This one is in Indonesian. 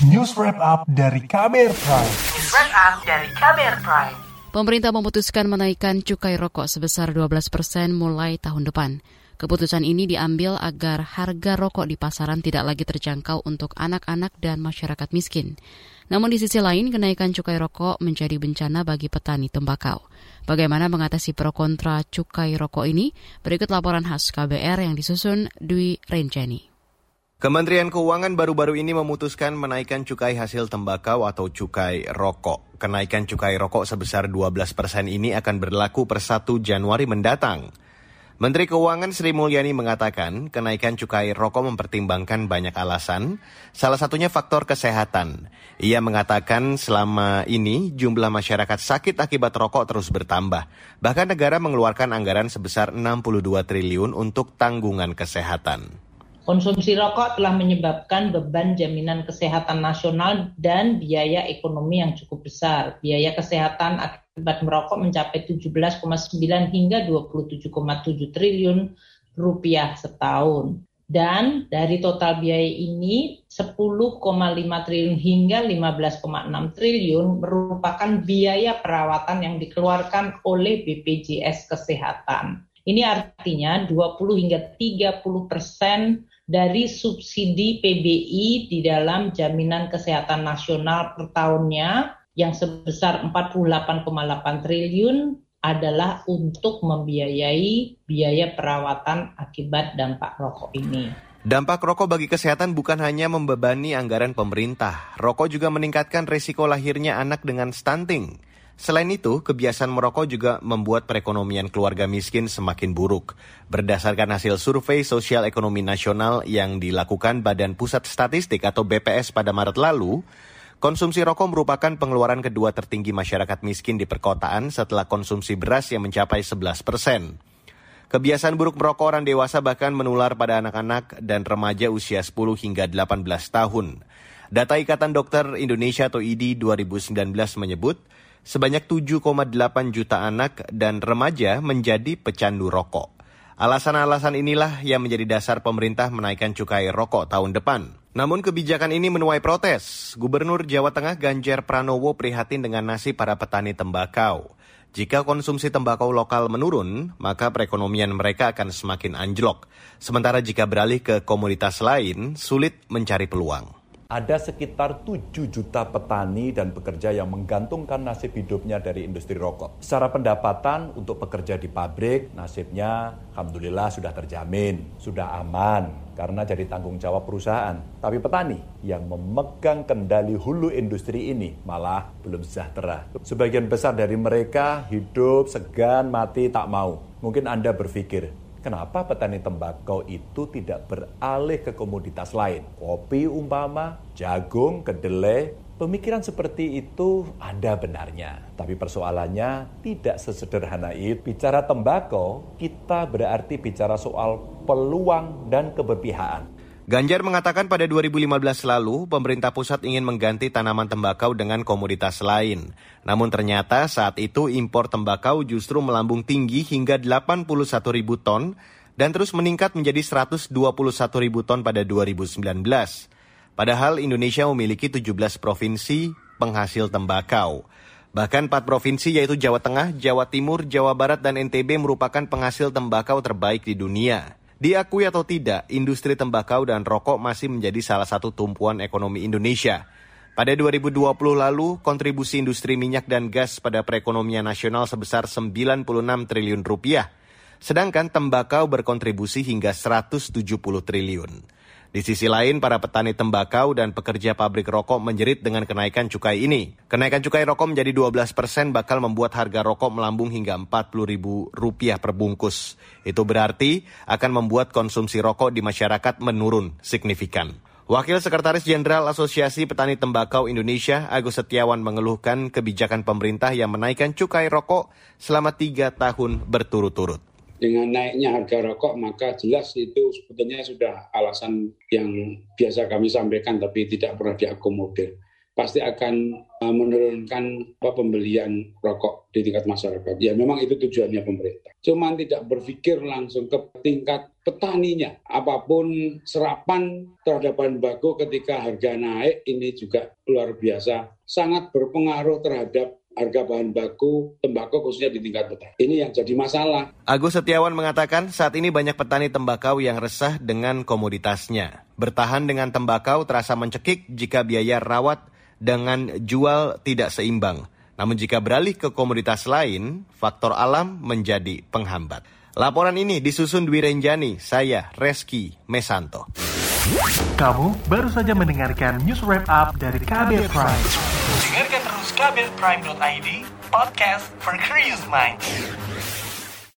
News Wrap Up dari Kamer Prime. News Wrap Up dari Kamer Prime. Pemerintah memutuskan menaikkan cukai rokok sebesar 12 persen mulai tahun depan. Keputusan ini diambil agar harga rokok di pasaran tidak lagi terjangkau untuk anak-anak dan masyarakat miskin. Namun di sisi lain, kenaikan cukai rokok menjadi bencana bagi petani tembakau. Bagaimana mengatasi pro kontra cukai rokok ini? Berikut laporan khas KBR yang disusun Dwi Renjani. Kementerian Keuangan baru-baru ini memutuskan menaikkan cukai hasil tembakau atau cukai rokok. Kenaikan cukai rokok sebesar 12 persen ini akan berlaku per 1 Januari mendatang. Menteri Keuangan Sri Mulyani mengatakan kenaikan cukai rokok mempertimbangkan banyak alasan, salah satunya faktor kesehatan. Ia mengatakan selama ini jumlah masyarakat sakit akibat rokok terus bertambah. Bahkan negara mengeluarkan anggaran sebesar 62 triliun untuk tanggungan kesehatan. Konsumsi rokok telah menyebabkan beban jaminan kesehatan nasional dan biaya ekonomi yang cukup besar. Biaya kesehatan akibat merokok mencapai 17,9 hingga 27,7 triliun rupiah setahun. Dan dari total biaya ini 10,5 triliun hingga 15,6 triliun merupakan biaya perawatan yang dikeluarkan oleh BPJS Kesehatan. Ini artinya 20 hingga 30 persen dari subsidi PBI di dalam jaminan kesehatan nasional per tahunnya yang sebesar 48,8 triliun adalah untuk membiayai biaya perawatan akibat dampak rokok ini. Dampak rokok bagi kesehatan bukan hanya membebani anggaran pemerintah, rokok juga meningkatkan risiko lahirnya anak dengan stunting. Selain itu, kebiasaan merokok juga membuat perekonomian keluarga miskin semakin buruk. Berdasarkan hasil survei sosial ekonomi nasional yang dilakukan Badan Pusat Statistik atau BPS pada Maret lalu, konsumsi rokok merupakan pengeluaran kedua tertinggi masyarakat miskin di perkotaan setelah konsumsi beras yang mencapai 11 persen. Kebiasaan buruk merokok orang dewasa bahkan menular pada anak-anak dan remaja usia 10 hingga 18 tahun. Data Ikatan Dokter Indonesia atau IDI 2019 menyebut, sebanyak 7,8 juta anak dan remaja menjadi pecandu rokok. Alasan-alasan inilah yang menjadi dasar pemerintah menaikkan cukai rokok tahun depan. Namun kebijakan ini menuai protes. Gubernur Jawa Tengah Ganjar Pranowo prihatin dengan nasib para petani tembakau. Jika konsumsi tembakau lokal menurun, maka perekonomian mereka akan semakin anjlok. Sementara jika beralih ke komoditas lain, sulit mencari peluang ada sekitar 7 juta petani dan pekerja yang menggantungkan nasib hidupnya dari industri rokok. Secara pendapatan untuk pekerja di pabrik, nasibnya alhamdulillah sudah terjamin, sudah aman karena jadi tanggung jawab perusahaan. Tapi petani yang memegang kendali hulu industri ini malah belum sejahtera. Sebagian besar dari mereka hidup segan, mati, tak mau. Mungkin Anda berpikir, Kenapa petani tembakau itu tidak beralih ke komoditas lain? Kopi umpama, jagung, kedelai, Pemikiran seperti itu ada benarnya, tapi persoalannya tidak sesederhana itu. Bicara tembakau, kita berarti bicara soal peluang dan keberpihakan. Ganjar mengatakan pada 2015 lalu pemerintah pusat ingin mengganti tanaman tembakau dengan komoditas lain. Namun ternyata saat itu impor tembakau justru melambung tinggi hingga 81 ribu ton dan terus meningkat menjadi 121 ribu ton pada 2019. Padahal Indonesia memiliki 17 provinsi penghasil tembakau. Bahkan empat provinsi yaitu Jawa Tengah, Jawa Timur, Jawa Barat, dan NTB merupakan penghasil tembakau terbaik di dunia. Diakui atau tidak, industri tembakau dan rokok masih menjadi salah satu tumpuan ekonomi Indonesia. Pada 2020 lalu, kontribusi industri minyak dan gas pada perekonomian nasional sebesar 96 triliun rupiah, sedangkan tembakau berkontribusi hingga 170 triliun. Di sisi lain, para petani tembakau dan pekerja pabrik rokok menjerit dengan kenaikan cukai ini. Kenaikan cukai rokok menjadi 12 persen bakal membuat harga rokok melambung hingga 40 ribu rupiah per bungkus. Itu berarti akan membuat konsumsi rokok di masyarakat menurun signifikan. Wakil Sekretaris Jenderal Asosiasi Petani Tembakau Indonesia, Agus Setiawan mengeluhkan kebijakan pemerintah yang menaikkan cukai rokok selama tiga tahun berturut-turut dengan naiknya harga rokok maka jelas itu sebetulnya sudah alasan yang biasa kami sampaikan tapi tidak pernah diakomodir. pasti akan uh, menurunkan pembelian rokok di tingkat masyarakat. Ya memang itu tujuannya pemerintah. Cuman tidak berpikir langsung ke tingkat petaninya. Apa pun serapan terhadap bahan baku ketika harga naik ini juga luar biasa. Sangat berpengaruh terhadap harga bahan baku tembakau khususnya di tingkat petani. Ini yang jadi masalah. Agus Setiawan mengatakan saat ini banyak petani tembakau yang resah dengan komoditasnya. Bertahan dengan tembakau terasa mencekik jika biaya rawat dengan jual tidak seimbang. Namun jika beralih ke komoditas lain, faktor alam menjadi penghambat. Laporan ini disusun Dwi Renjani, saya Reski Mesanto. Kamu baru saja mendengarkan news wrap up dari Kabel Prime. Dengarkan kbrprime.id, podcast for curious minds.